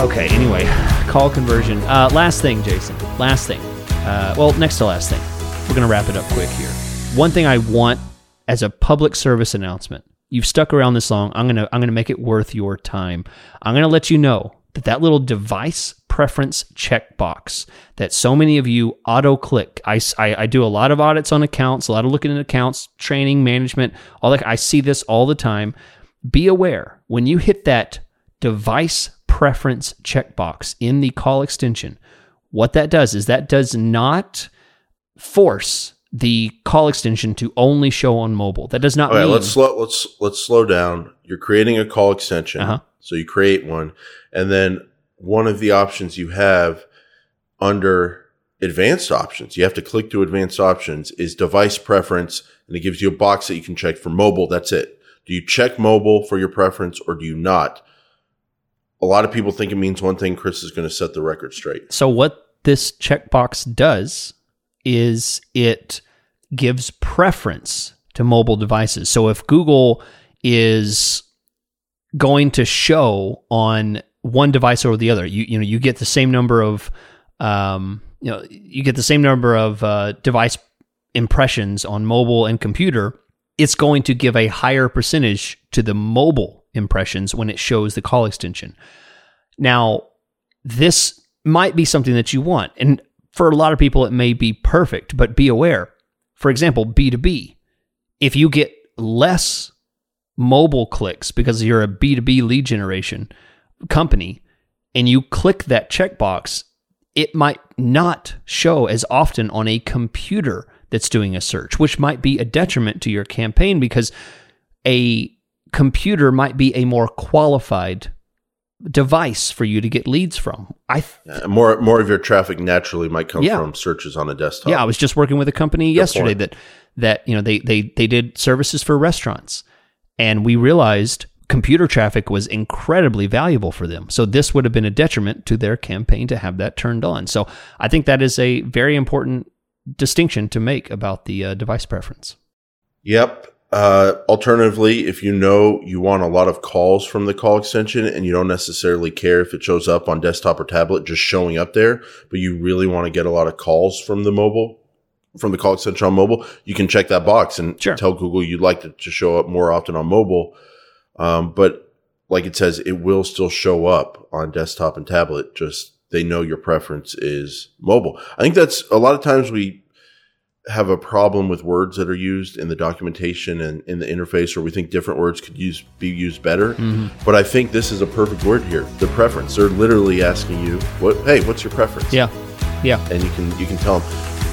Okay, anyway, call conversion. Uh, last thing, Jason. Last thing. Uh, well, next to last thing. We're going to wrap it up quick here. One thing I want as a public service announcement. You've stuck around this long. I'm going to I'm going to make it worth your time. I'm going to let you know that that little device preference checkbox that so many of you auto click. I, I, I, do a lot of audits on accounts, a lot of looking at accounts, training, management, all that. I see this all the time. Be aware when you hit that device preference checkbox in the call extension, what that does is that does not force the call extension to only show on mobile. That does not mean. Let's slow. Let's let's slow down. You're creating a call extension, uh-huh. so you create one, and then one of the options you have under advanced options, you have to click to advanced options, is device preference, and it gives you a box that you can check for mobile. That's it. Do you check mobile for your preference or do you not? A lot of people think it means one thing. Chris is going to set the record straight. So, what this checkbox does is it gives preference to mobile devices. So, if Google is going to show on one device over the other. You you know you get the same number of um, you know you get the same number of uh, device impressions on mobile and computer. It's going to give a higher percentage to the mobile impressions when it shows the call extension. Now, this might be something that you want, and for a lot of people, it may be perfect. But be aware. For example, B two B. If you get less mobile clicks because you're a B2B lead generation, company and you click that checkbox, it might not show as often on a computer that's doing a search, which might be a detriment to your campaign because a computer might be a more qualified device for you to get leads from. I th- yeah, more more of your traffic naturally might come yeah. from searches on a desktop. Yeah, I was just working with a company Good yesterday point. that that you know they they they did services for restaurants, and we realized computer traffic was incredibly valuable for them. So this would have been a detriment to their campaign to have that turned on. So I think that is a very important distinction to make about the uh, device preference. Yep. Uh, alternatively, if you know you want a lot of calls from the call extension and you don't necessarily care if it shows up on desktop or tablet, just showing up there, but you really want to get a lot of calls from the mobile, from the call extension on mobile, you can check that box and sure. tell Google you'd like it to show up more often on mobile um, but like it says, it will still show up on desktop and tablet. Just they know your preference is mobile. I think that's a lot of times we have a problem with words that are used in the documentation and in the interface, or we think different words could use be used better. Mm-hmm. But I think this is a perfect word here. The preference. They're literally asking you, "What? Hey, what's your preference?" Yeah, yeah. And you can you can tell them